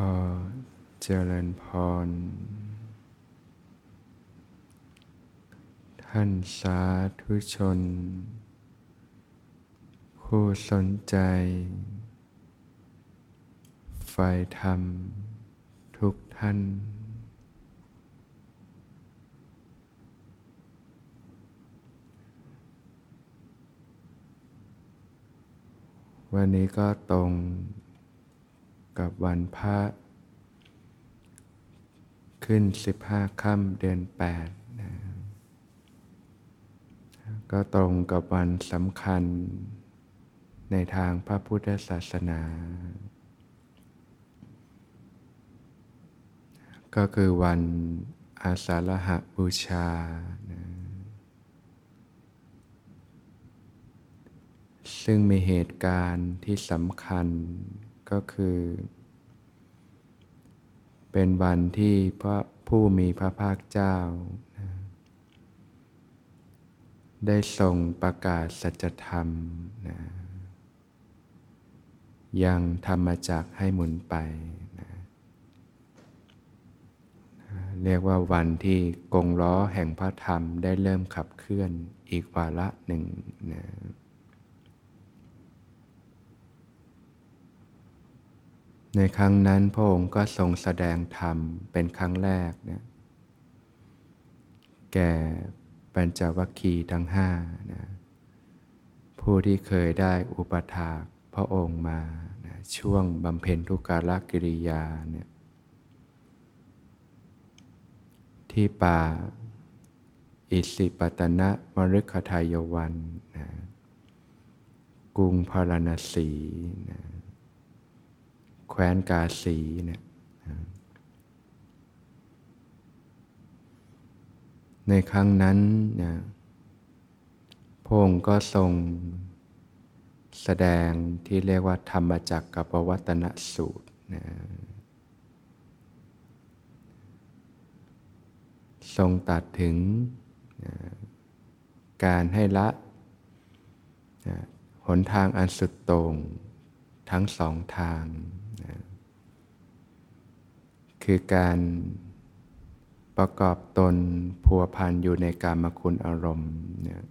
พอเจริญพร ท่านสาธุชน ผู้สนใจไฟธรรมทุกท่าน วันนี้ก็ตรง กับวันพระ ขึ้นสิบห้าค่ำเดือนแปดนะก็ตรงกับวันสำคัญในทางพระพุทธศาสนา ก็คือวันอาสาฬหบูชานะซึ่งมีเหตุการณ์ที่สำคัญ ก็คือ เป็นวันที่พระผู้มีพระภาคเจ้า ได้ทรงประกาศสัจธรรมนะยังธรรมจักให้หมุนไปนะเรียกว่าวันที่กงล้อแห่งพระธรรมได้เริ่มขับเคลื่อนอีกวาระหนึ่งนะ ในครั้งนั้นพระองค์ก็ทรงแสดงธรรมเป็นครั้งแรกเนี่ยแก่ปัญจวัคคีย์ทั้งห้านะผู้ที่เคยได้อุปถากพระองค์มานะช่วงบำเพ็ญทุกการกิริยาเนี่ยที่ป่าอิสิปตนะมฤคทายวันนะกรุงพาราณสีนะ แคว้นกาสีเนี่ยในครั้งนั้นนะพงค์ก็ทรงแสดงที่เรียกว่าธรรมจักรกับวัตนสูตรนะทรงตัดถึงนะการให้ละนะหนทางอันสุดโต่งทั้งสองทาง คือการประกอบตนพัวพันอยู่ในการมคุณอารมณ์เนี่ย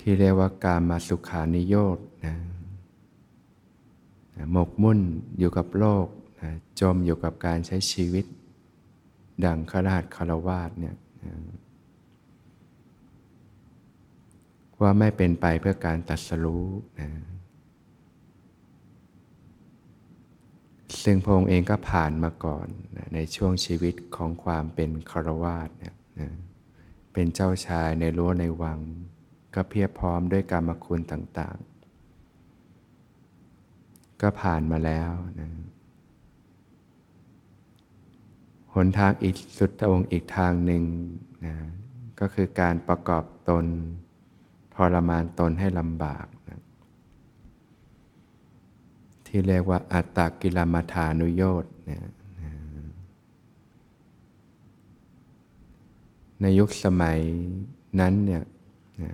ที่เรียกว่าการมาสุขานิโยตนะหมกมุ่นอยู่กับโลกนะจมอยู่กับการใช้ชีวิต ดังขราชคารวาสเนี่ยนะว่าไม่เป็นไปเพื่อการตัดสรู้นะ ซึ่งพระองค์เองก็ผ่านมาก่อนนะในช่วงชีวิตของความเป็นคารวาสเนี่ยนะเป็นเจ้าชายในรั้วในวัง ก็เพียบพร้อมด้วยกรรมคุณต่างๆ ก็ผ่านมาแล้วนะหนทางอีกสุดองค์อีกทางหนึ่งนะก็คือการประกอบตนทรมานตนให้ลำบากนะ ที่เรียกว่าอัตตกิลมัฐานุโยตนะในยุคสมัยนั้นเนี่ยนะ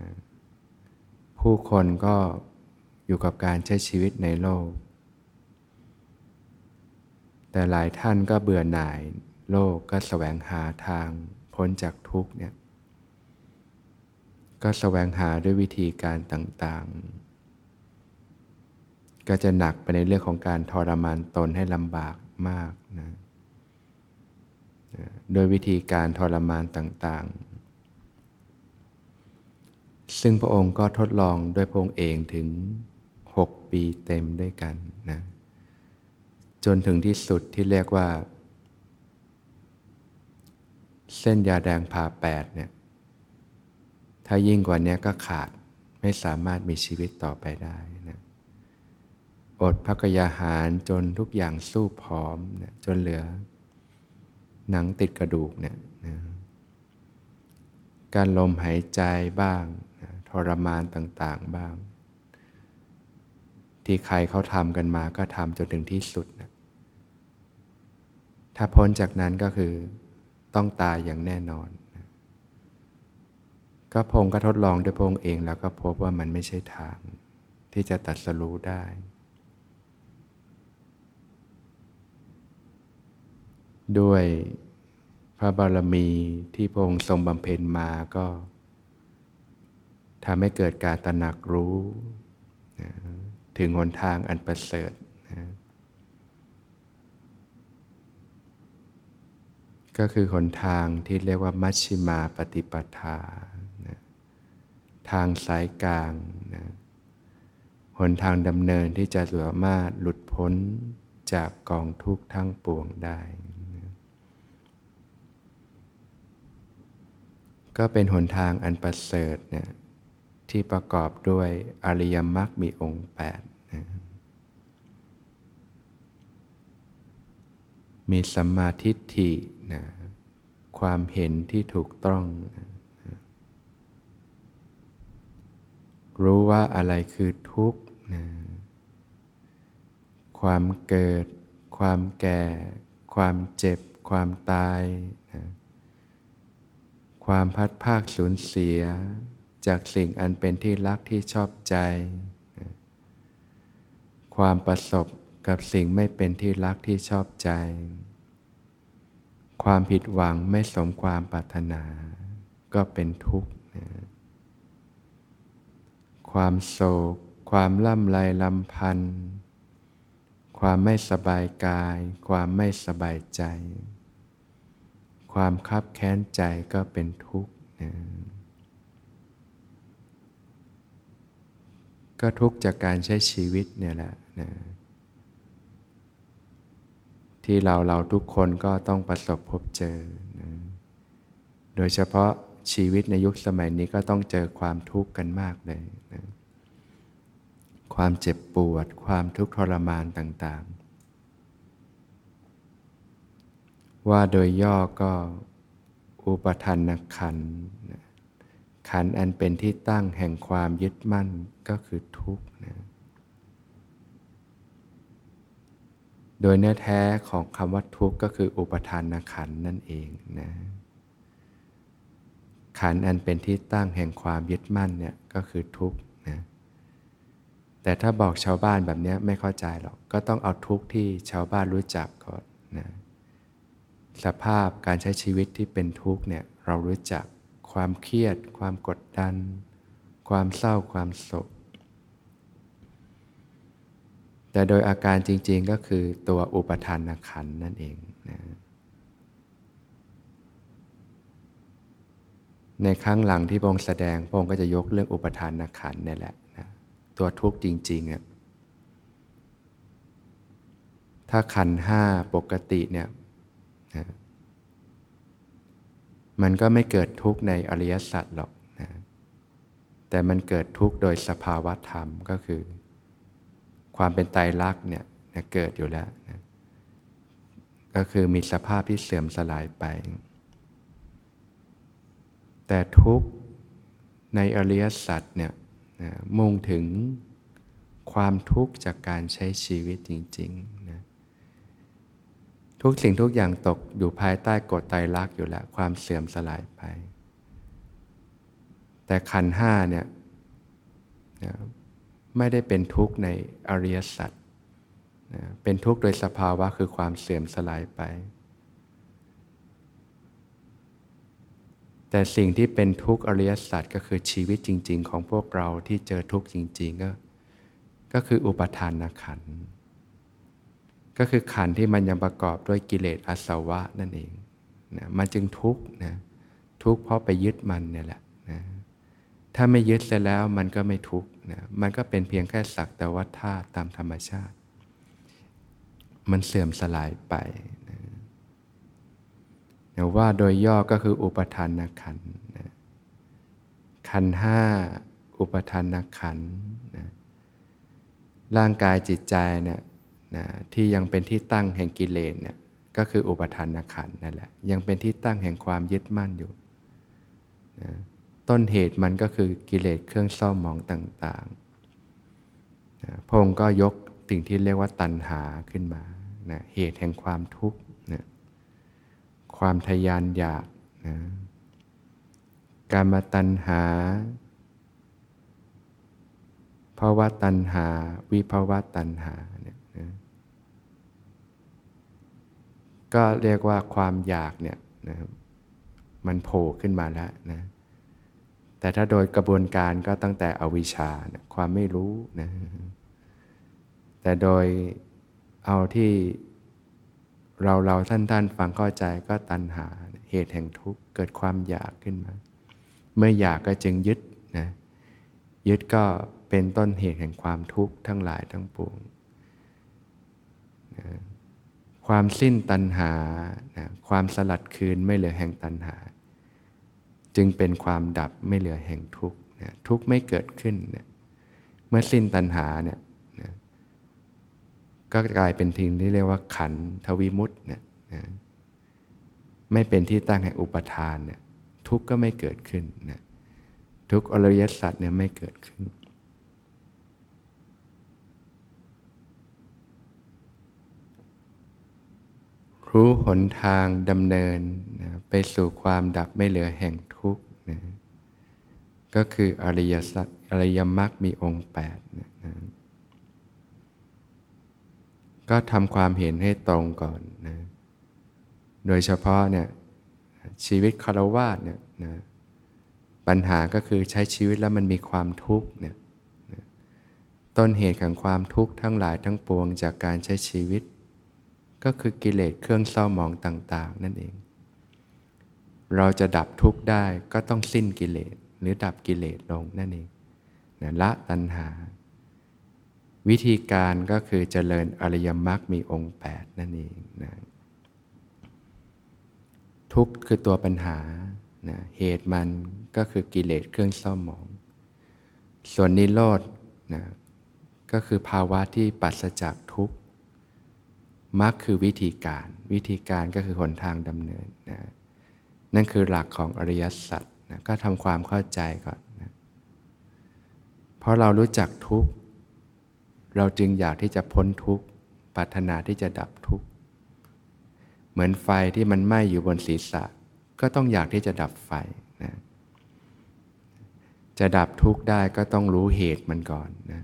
ผู้คนก็อยู่กับการใช้ชีวิตในโลก แต่หลายท่านก็เบื่อหน่ายโลกก็แสวงหาทางพ้นจากทุกเนี่ย ก็แสวงหาด้วยวิธีการต่าง ๆ ก็จะหนักไปในเรื่องของการทรมานตนให้ลำบากมากนะโดยวิธีการทรมานต่างๆ ซึ่งพระองค์ก็ทดลองด้วยพระองค์เองถึง 6 ปีเต็มด้วยกันนะจนถึงที่สุดที่เรียกว่า เส้นยาแดงผ่าแปดเนี่ยถ้ายิ่งกว่านี้ก็ขาดไม่สามารถมีชีวิตต่อไปได้นะ อดพักยาหารจนทุกอย่างสู้พร้อมนะจนเหลือ หนังติดกระดูกเนี่ยนะการลมหายใจบ้างนะทรมานต่างๆบ้าง ที่ใครเขาทำกันมาก็ทำจนถึงที่สุดนะถ้าพ้นจากนั้นก็คือต้องตายอย่างแน่นอนก็พงก็ทดลองด้วยพงเองแล้วก็พบว่ามันไม่ใช่ทางที่จะตัดสรู้ได้ ด้วยพระบารมีที่พระองค์ทรงบำเพ็ญมาก็ทำให้เกิดการตระหนักรู้นะถึงหนทางอันประเสริฐนะก็คือหนทางที่เรียกว่ามัชชิมาปฏิปทานะทางสายกลางนะหนทางดำเนินที่จะสามารถหลุดพ้นจากกองทุกข์ทั้งปวงได้นะ ก็เป็นหนทางอันประเสริฐนี่ยที่ประกอบด้วยอริยมรรคมีองค์แปดนะมีสัมมาทิฏฐินะความเห็นที่ถูกต้องนะรู้ว่าอะไรคือทุกข์นะความเกิด ความแก่ ความเจ็บ ความตายนะ ความพัดภาคสูญเสีย จากสิ่งอันเป็นที่รักที่ชอบใจ ความประสบกับสิ่งไม่เป็นที่รักที่ชอบใจ ความผิดหวังไม่สมความปรารถนา ก็เป็นทุกข์ ความโศก ความล่ำไรลำพันธ์ความไม่สบายกาย ความไม่สบายใจ ความคับแค้นใจก็เป็นทุกข์นะก็ทุกข์จากการใช้ชีวิตเนี่ยแหละนะที่เราเราทุกคนก็ต้องประสบพบเจอนะโดยเฉพาะชีวิตในยุคสมัยนี้ก็ต้องเจอความทุกข์กันมากเลยนะความเจ็บปวด ความทุกข์ทรมานต่างๆ ว่าโดยย่อก็อุปทานขันขันอันเป็นที่ตั้งแห่งความยึดมั่นก็คือทุกข์นะโดยเนื้อแท้ของคำว่าทุกข์ก็คืออุปทานขันนั่นเองนะขันอันเป็นที่ตั้งแห่งความยึดมั่นเนี่ยก็คือทุกข์นะแต่ถ้าบอกชาวบ้านแบบนี้ไม่เข้าใจหรอก ก็ต้องเอาทุกข์ที่ชาวบ้านรู้จัก สภาพการใช้ชีวิตที่เป็นทุกข์เนี่ยเรารู้จักความเครียด ความกดดัน ความเศร้าความโศก แต่โดยอาการจริงๆก็คือตัวอุปทานขันนั่นเองนะในครั้งหลังที่พงแสดงพงก็จะยกเรื่องอุปทานขันนี่แหละนะตัวทุกข์จริงๆอะถ้าขันห้าปกติเนี่ยนะ มันก็ไม่เกิดทุกข์ในอริยสัจหรอกนะแต่มันเกิดทุกข์โดยสภาวะธรรมก็คือ ความเป็นไตรลักษณ์เนี่ยนะเกิดอยู่แล้วนะก็คือมีสภาพที่เสื่อมสลายไป แต่ทุกข์ในอริยสัจเนี่ยนะมุ่งถึงความทุกข์จากการใช้ชีวิตจริง ๆ ทุกสิ่งทุกอย่างตกอยู่ภายใต้กฎไตรลักษณ์อยู่แล้ว ความเสื่อมสลายไป แต่ขันห้าเนี่ยนะไม่ได้เป็นทุกข์ในอริยสัจนะเป็นทุกข์โดยสภาวะคือความเสื่อมสลายไป แต่สิ่งที่เป็นทุกข์อริยสัจก็คือชีวิตจริง ๆ ของพวกเราที่เจอทุกข์จริง ๆ ก็ก็คืออุปทานขันธ์ ก็คือขันที่มันยังประกอบด้วยกิเลสอาสวะนั่นเองนะมันจึงทุกข์นะทุกข์เพราะไปยึดมันเนี่ยแหละนะถ้าไม่ยึดเสร็จแล้วมันก็ไม่ทุกข์นะมันก็เป็นเพียงแค่สักแต่ว่าธาตุตามธรรมชาติ มันเสื่อมสลายไปนะนะว่าโดยย่อก็คืออุปทานขันนะขันห้าอุปทานขันนะร่างกายจิตใจเนี่ย นะที่ยังเป็นที่ตั้งแห่งกิเลสเนี่ยก็คืออุปทานขันนั่นแหละยังเป็นที่ตั้งแห่งความยึดมั่นอยู่นะต้นเหตุมันก็คือกิเลสเครื่องเศร้าหมองต่างๆนะพงค์ก็ยกสิ่งที่เรียกว่าตัณหาขึ้นมานะเหตุแห่งความทุกข์นะความทยานอยากนะการมาตัณหาภาวะตัณหา วิภาวะตัณหาเนี่ยนะ ก็เรียกว่าความอยากเนี่ยนะมันโผล่ขึ้นมาแล้วนะแต่ถ้าโดยกระบวนการก็ตั้งแต่อวิชชานะความไม่รู้นะแต่โดยเอาที่เราเราท่านท่านฟังเข้าใจก็ตัณหาเหตุแห่งทุกข์เกิดความอยากขึ้นมา เมื่ออยากก็จึงยึดนะยึดก็เป็นต้นเหตุแห่งความทุกข์ทั้งหลายทั้งปวงนะ ความสิ้นตัณหานะความสลัดคืนไม่เหลือแห่งตัณหา จึงเป็นความดับไม่เหลือแห่งทุกข์นะทุกข์ไม่เกิดขึ้นนะเมื่อสิ้นตัณหาเนี่ยนะก็กลายเป็นทิ้งที่เรียกว่าขันทวิมุตต์เนี่ยนะไม่เป็นที่ตั้งแห่งอุปทานเนี่ยทุกข์ก็ไม่เกิดขึ้นนะทุกอริยสัจเนี่ยไม่เกิดขึ้น รู้หนทางดำเนินนะไปสู่ความดับไม่เหลือแห่งทุกข์นะก็คืออริยสัจอริยมรรคมีองค์แปดนะนะก็ทำความเห็นให้ตรงก่อนนะโดยเฉพาะเนี่ยชีวิตคารวาสเนี่ยนะปัญหาก็คือใช้ชีวิตแล้วมันมีความทุกข์เนี่ยต้นเหตุของความทุกข์ทั้งหลายทั้งปวงจากการใช้ชีวิต ก็คือกิเลสเครื่องเศร้าหมองต่าง ๆ นั่นเอง เราจะดับทุกข์ได้ก็ต้องสิ้นกิเลสหรือดับกิเลสลงนั่นเองนะละตัณหา วิธีการก็คือเจริญอริยมรรคมีองค์ 8 นั่นเองนะทุกข์คือตัวปัญหานะเหตุมันก็คือกิเลสเครื่องเศร้าหมอง ส่วนนิโรธนะก็คือภาวะที่ปัสจากทุกข์ มรรคคือวิธีการ วิธีการก็คือหนทางดำเนินนะนั่นคือหลักของอริยสัจนะก็ทำความเข้าใจก่อนนะเพราะเรารู้จักทุกข์ เราจึงอยากที่จะพ้นทุกข์ปรารถนาที่จะดับทุกข์ เหมือนไฟที่มันไหม้อยู่บนศีรษะ ก็ต้องอยากที่จะดับไฟนะจะดับทุกข์ได้ก็ต้องรู้เหตุมันก่อนนะ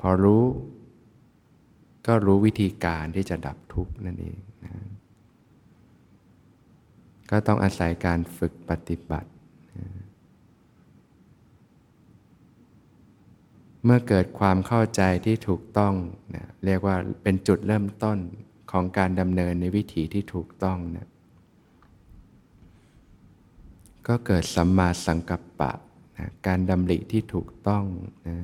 พอรู้ ก็รู้วิธีการที่จะดับทุกข์นั่นเองนะก็ต้องอาศัยการฝึกปฏิบัตินะเมื่อเกิดความเข้าใจที่ถูกต้องนะเรียกว่าเป็นจุดเริ่มต้นของการดำเนินในวิถีที่ถูกต้องนะก็เกิดสัมมาสังกัปปะนะการดำริที่ถูกต้องนะ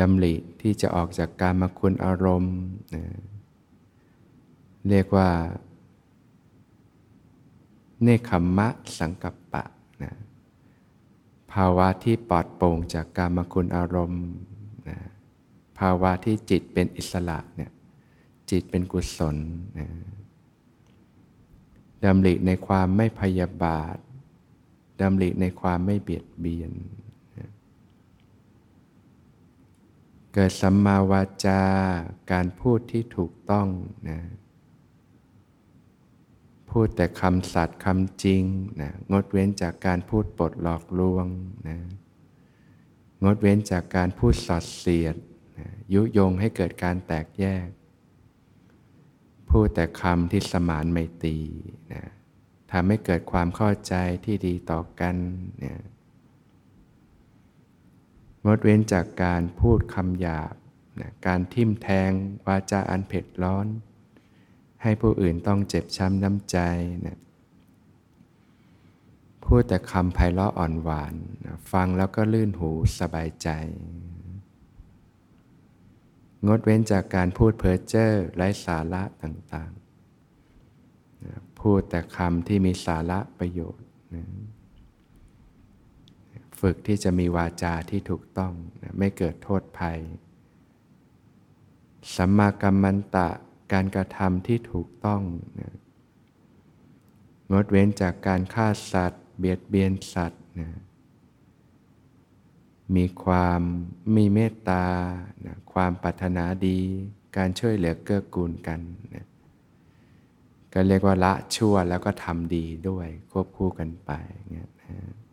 ดำริที่จะออกจากการมาคุณอารมณ์ เรียกว่า เนคขมมะสังกัปปะนะภาวะที่ปลอดโปร่งจากการมาคุณอารมณ์นะภาวะที่จิตเป็นอิสระเนี่ยจิตเป็นกุศลนะดำริในความไม่พยาบาทดำริในความไม่เบียดเบียน เกิดสัมมาวาจาการพูดที่ถูกต้องนะพูดแต่คำสัตย์คำจริงนะงดเว้นจากการพูดปดหลอกลวงนะงดเว้นจากการพูดสอดเสียดนะยุยงให้เกิดการแตกแยก พูดแต่คำที่สมานไม่ตีนะทำให้เกิดความเข้าใจที่ดีต่อกันเนี่ย งดเว้นจากการพูดคำหยาบนะการทิ่มแทงวาจาอันเผ็ดร้อน ให้ผู้อื่นต้องเจ็บช้ำน้ำใจนะพูดแต่คำไพเราะอ่อนหวานนะฟังแล้วก็ลื่นหูสบายใจ งดเว้นจากการพูดเพ้อเจ้อไร้สาระต่างๆนะพูดแต่คำที่มีสาระประโยชน์นะ ฝึกที่จะมีวาจาที่ถูกต้องไม่เกิดโทษภัย สัมมากัมมันตะการกระทำที่ถูกต้องนะงดเว้นจากการฆ่าสัตว์ เบียดเบียนสัตว์นะมีความมีเมตตานะความปรารถนาดี การช่วยเหลือเกื้อกูลกันนะก็เรียกว่าละชั่วแล้วก็ทำดีด้วยควบคู่กันไปเงี้ยนะ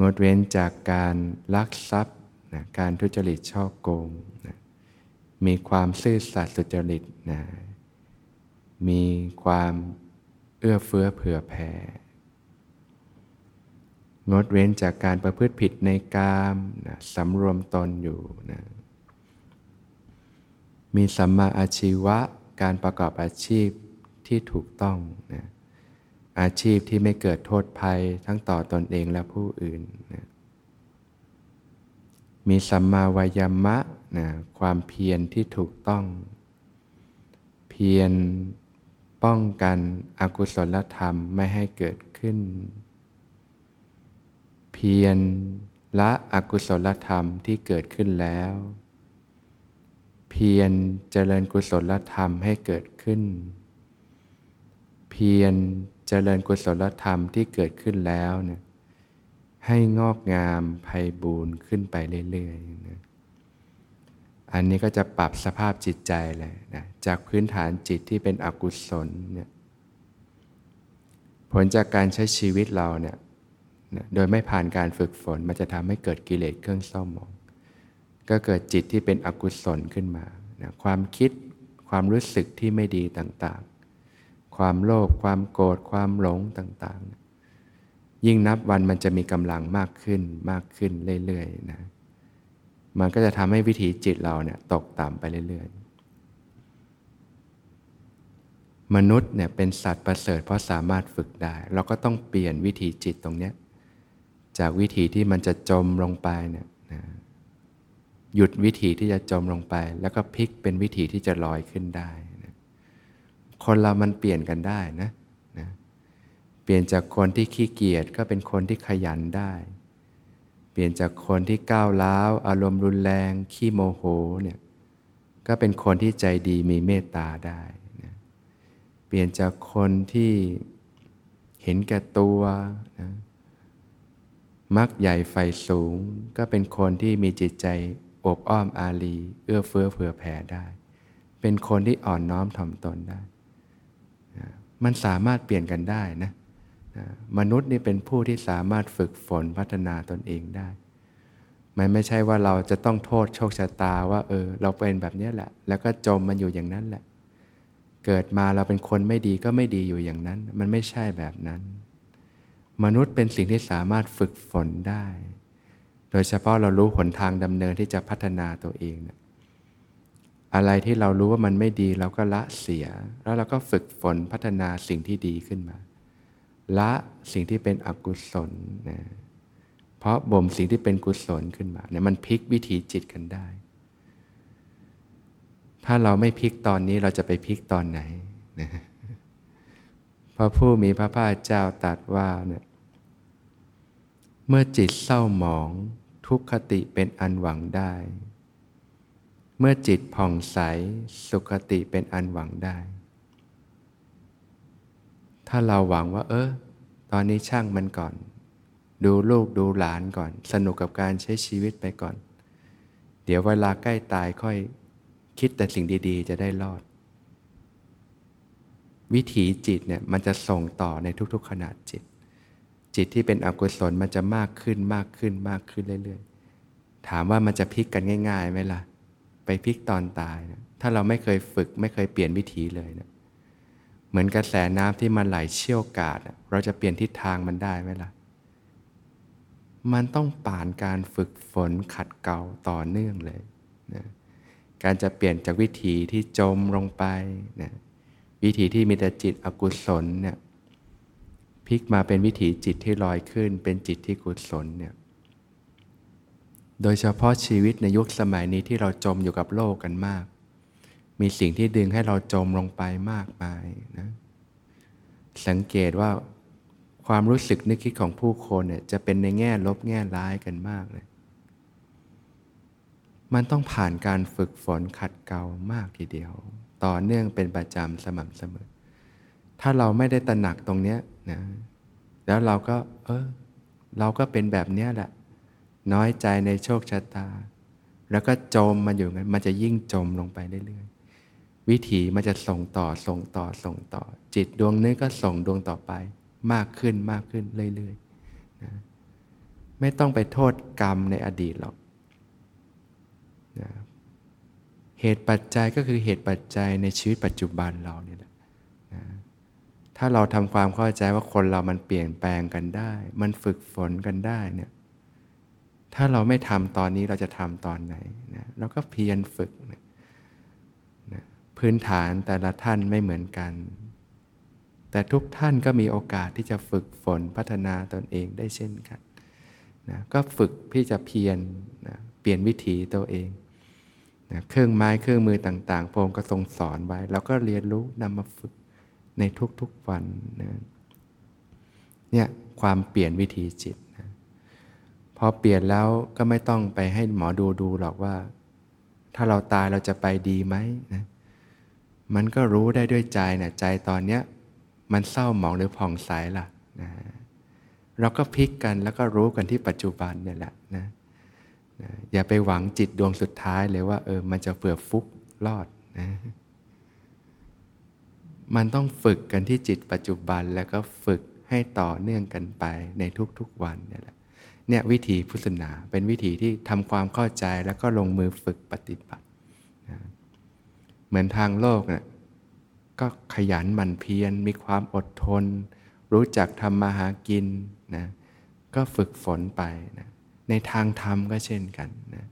งดเว้นจากการลักทรัพย์นะการทุจริตช่อโกงนะมีความซื่อสัตย์สุจริตนะมีความเอื้อเฟื้อเผื่อแผ่ งดเว้นจากการประพฤติผิดในกามนะสำรวมตนอยู่นะมีสัมมาอาชีวะการประกอบอาชีพที่ถูกต้องนะ อาชีพที่ไม่เกิดโทษภัยทั้งต่อตอนเองและผู้อื่นนะมีสัมมาวายามะนะความเพียรที่ถูกต้อง เพียรป้องกันอกุศลธรรมไม่ให้เกิดขึ้น เพียรละอกุศลธรรมที่เกิดขึ้นแล้ว เพียรเจริญกุศลธรรมให้เกิดขึ้น เพียร เจริญกุศลธรรมที่เกิดขึ้นแล้วเนี่ยให้งอกงามไพบูรณ์ขึ้นไปเรื่อยๆนะอันนี้ก็จะปรับสภาพจิตใจเลยนะจากพื้นฐานจิตที่เป็นอกุศลเนี่ยผลจากการใช้ชีวิตเราเนี่ยนะโดยไม่ผ่านการฝึกฝน มันจะทำให้เกิดกิเลสเครื่องเศร้าหมอง ก็เกิดจิตที่เป็นอกุศลขึ้นมานะความคิดความรู้สึกที่ไม่ดีต่างๆ ความโลภความโกรธความหลงต่างๆ ยิ่งนับวันมันจะมีกำลังมากขึ้นมากขึ้นเรื่อยๆนะมันก็จะทำให้วิถีจิตเราเนี่ยตกต่ำไปเรื่อยๆ มนุษย์เนี่ยเป็นสัตว์ประเสริฐเพราะสามารถฝึกได้ เราก็ต้องเปลี่ยนวิถีจิตตรงเนี้ยจากวิถีที่มันจะจมลงไปเนี่ยนะหยุดวิถีที่จะจมลงไป แล้วก็พลิกเป็นวิถีที่จะลอยขึ้นได้ คนเรามันเปลี่ยนกันได้นะนะ เปลี่ยนจากคนที่ขี้เกียจก็เป็นคนที่ขยันได้ เปลี่ยนจากคนที่ก้าวร้าว อารมณ์รุนแรง ขี้โมโหเนี่ยก็เป็นคนที่ใจดีมีเมตตาได้นะเปลี่ยนจากคนที่เห็นแก่ตัวนะมักใหญ่ไฟสูง ก็เป็นคนที่มีจิตใจอบอ้อมอารี เอื้อเฟื้อเผื่อแผ่ได้ เป็นคนที่อ่อนน้อมถ่อมตนได้ มันสามารถเปลี่ยนกันได้นะมนุษย์นี่เป็นผู้ที่สามารถฝึกฝนพัฒนาตนเองได้ มันไม่ใช่ว่าเราจะต้องโทษโชคชะตาว่าเออเราเป็นแบบนี้แหละ แล้วก็จมมันอยู่อย่างนั้นแหละ เกิดมาเราเป็นคนไม่ดีก็ไม่ดีอยู่อย่างนั้น มันไม่ใช่แบบนั้น มนุษย์เป็นสิ่งที่สามารถฝึกฝนได้ โดยเฉพาะเรารู้หนทางดำเนินที่จะพัฒนาตัวเองนะ อะไรที่เรารู้ว่ามันไม่ดีเราก็ละเสีย แล้วเราก็ฝึกฝนพัฒนาสิ่งที่ดีขึ้นมา ละสิ่งที่เป็นอกุศลนะเพราะบ่มสิ่งที่เป็นกุศลขึ้นมาเนี่ยมันพลิกวิถีจิตกันได้ ถ้าเราไม่พลิกตอนนี้เราจะไปพลิกตอนไหนนะพระผู้มีพระภาคเจ้าตรัสว่าเนี่ยเมื่อจิตเศร้าหมองทุกขติเป็นอันหวังได้ เมื่อจิตผ่องใสสุขติเป็นอันหวังได้ ถ้าเราหวังว่า เออ ตอนนี้ช่างมันก่อน ดูลูกดูหลานก่อน สนุกกับการใช้ชีวิตไปก่อน เดี๋ยวเวลาใกล้ตายค่อยคิดแต่สิ่งดี ๆ จะได้รอด วิถีจิตเนี่ยมันจะส่งต่อในทุก ๆ ขนาดจิต จิตที่เป็นอกุศลมันจะมากขึ้นมากขึ้นมากขึ้นเรื่อยๆ ถามว่ามันจะพลิกกันง่ายๆไหมล่ะ ไปพลิกตอนตายนะถ้าเราไม่เคยฝึกไม่เคยเปลี่ยนวิถีเลยนะเหมือนกระแสน้ำที่มันไหลเชี่ยวกาดเราจะเปลี่ยนทิศทางมันได้ไหมล่ะ มันต้องผ่านการฝึกฝนขัดเกลาต่อเนื่องเลยนะการจะเปลี่ยนจากวิถีที่จมลงไปนะวิถีที่มีแต่จิตอกุศลเนี่ยพลิกมาเป็นวิถีจิตที่ลอยขึ้น เป็นจิตที่กุศลเนี่ย โดยเฉพาะชีวิตในยุคสมัยนี้ที่เราจมอยู่กับโลกกันมาก มีสิ่งที่ดึงให้เราจมลงไปมากมายนะ สังเกตว่าความรู้สึกนึกคิดของผู้คนเนี่ยจะเป็นในแง่ลบแง่ร้ายกันมากเลย มันต้องผ่านการฝึกฝนขัดเกลามากทีเดียว ต่อเนื่องเป็นประจำสม่ำเสมอ ถ้าเราไม่ได้ตระหนักตรงเนี้ยนะ แล้วเราก็ เออ เราก็เป็นแบบเนี้ยแหละ น้อยใจในโชคชะตา แล้วก็จมมันอยู่งั้นมันจะยิ่งจมลงไปเรื่อยๆวิถีมันจะส่งต่อส่งต่อส่งต่อ จิตดวงนี้ก็ส่งดวงต่อไป มากขึ้นมากขึ้นเรื่อยๆนะไม่ต้องไปโทษกรรมในอดีตหรอกนะเหตุปัจจัยก็คือเหตุปัจจัยในชีวิตปัจจุบันเราเนี่ยแหละนะถ้าเราทำความเข้าใจว่าคนเรามันเปลี่ยนแปลงกันได้ มันฝึกฝนกันได้เนี่ย ถ้าเราไม่ทำตอนนี้เราจะทำตอนไหนนะเราก็เพียรฝึกนะนะพื้นฐานแต่ละท่านไม่เหมือนกัน แต่ทุกท่านก็มีโอกาสที่จะฝึกฝนพัฒนาตนเองได้เช่นกันนะก็ฝึกพี่จะเพียรนะเปลี่ยนวิถีตัวเองนะเครื่องไม้เครื่องมือต่างๆพระองค์ก็ทรงสอนไว้ แล้วก็เรียนรู้นำมาฝึกในทุกๆวันนะเนี่ยความเปลี่ยนวิถีจิต พอเปลี่ยนแล้วก็ไม่ต้องไปให้หมอดูดูหรอกว่า ถ้าเราตายเราจะไปดีไหมนะมันก็รู้ได้ด้วยใจนะใจตอนเนี้ยมันเศร้าหมองหรือผ่องใสล่ะนะเราก็พลิกกันแล้วก็รู้กันที่ปัจจุบันเนี่ยแหละนะนะอย่าไปหวังจิตดวงสุดท้ายเลยว่าเออมันจะเฟื่อฟุกรอดนะมันต้องฝึกกันที่จิตปัจจุบันแล้วก็ฝึกให้ต่อเนื่องกันไปในทุกๆวันเนี่ยแหละ เนี่ยวิธีพุทธศาสนาเป็นวิธีที่ทำความเข้าใจแล้วก็ลงมือฝึกปฏิบัตินะเหมือนทางโลกเนี่ยก็ขยันหมั่นเพียรมีความอดทน รู้จักทำมาหากินนะก็ฝึกฝนไปนะในทางธรรมก็เช่นกันนะ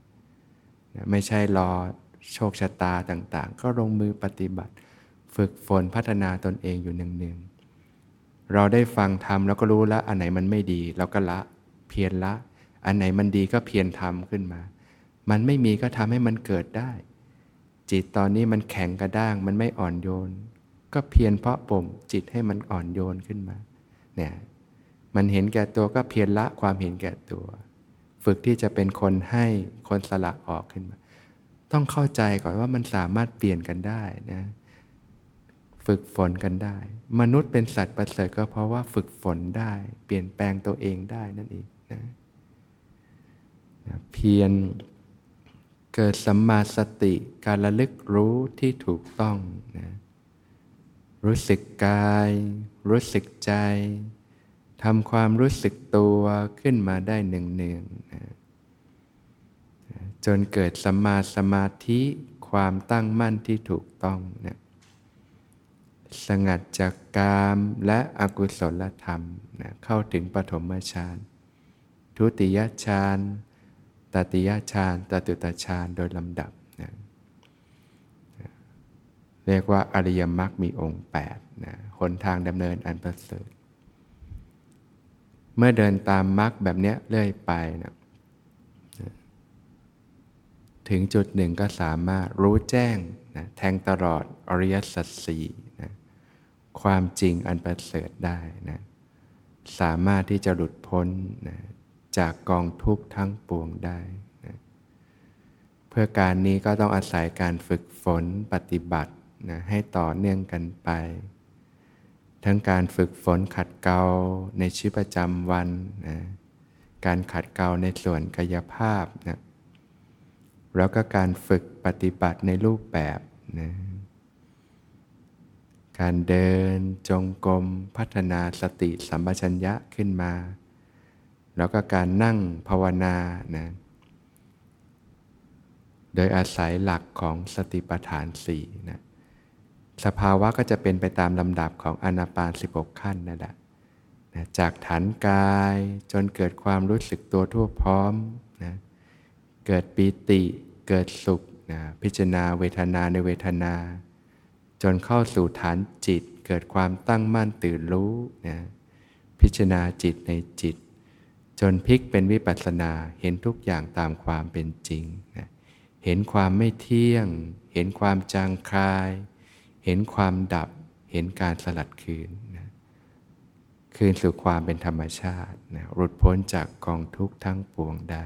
นะไม่ใช่รอโชคชะตาต่างๆ ก็ลงมือปฏิบัติ ฝึกฝนพัฒนาตนเองอยู่หนึ่งๆเราได้ฟังธรรมแล้วก็รู้แล้วอันไหนมันไม่ดี เราก็ละ เพียรละ อันไหนมันดีก็เพียรทำขึ้นมา มันไม่มีก็ทำให้มันเกิดได้ จิตตอนนี้มันแข็งกระด้างมันไม่อ่อนโยน ก็เพียรเพาะบ่มจิตให้มันอ่อนโยนขึ้นมาเนี่ยมันเห็นแก่ตัวก็เพียรละความเห็นแก่ตัว ฝึกที่จะเป็นคนให้คนสละออกขึ้นมา ต้องเข้าใจก่อนว่ามันสามารถเปลี่ยนกันได้นะฝึกฝนกันได้ มนุษย์เป็นสัตว์ประเสริฐก็เพราะว่าฝึกฝนได้ เปลี่ยนแปลงตัวเองได้นั่นเอง นะนะเพียรเกิดสัมมาสติการระลึกรู้ที่ถูกต้องนะรู้สึกกาย รู้สึกใจทำความรู้สึกตัวขึ้นมาได้หนึ่งเนืองนะจนเกิดสัมมาสมาธิความตั้งมั่นที่ถูกต้องนะสงัดจากกามและอกุศลธรรมนะเข้าถึงปฐมฌาน ทุติยฌานตติยฌานตตุตฌานโดยลำดับนะเรียกว่าอริยมรรคมีองค์8นะหนทางดำเนินอันประเสริฐ เมื่อเดินตามมรรคแบบนี้เรื่อยไปนะถึงจุดหนึ่งก็สามารถรู้แจ้งนะแทงตลอดอริยสัจสี่นะความจริงอันประเสริฐได้นะสามารถที่จะหลุดพ้นนะ จากกองทุกข์ทั้งปวงได้นะเพื่อการนี้ก็ต้องอาศัยการฝึกฝนปฏิบัตินะให้ต่อเนื่องกันไป ทั้งการฝึกฝนขัดเกลาในชีวิตประจำวันนะการขัดเกลาในส่วนกายภาพนะแล้วก็การฝึกปฏิบัติในรูปแบบนะการเดินจงกรมพัฒนาสติสัมปชัญญะขึ้นมา แล้วก็การนั่งภาวนานะโดยอาศัยหลักของสติปัฏฐานสี่นะสภาวะก็จะเป็นไปตามลำดับของอนาปาน 16 ขั้นนั่นแหละนะจากฐานกายจนเกิดความรู้สึกตัวทั่วพร้อมนะเกิดปีติเกิดสุขนะพิจารณาเวทนาในเวทนา จนเข้าสู่ฐานจิต เกิดความตั้งมั่นตื่นรู้นะพิจารณาจิตในจิต จนพลิกเป็นวิปัสสนาเห็นทุกอย่างตามความเป็นจริงนะเห็นความไม่เที่ยง เห็นความจางคลาย เห็นความดับ เห็นการสลัดคืนนะคืนสู่ความเป็นธรรมชาตินะหลุดพ้นจากกองทุกข์ทั้งปวงได้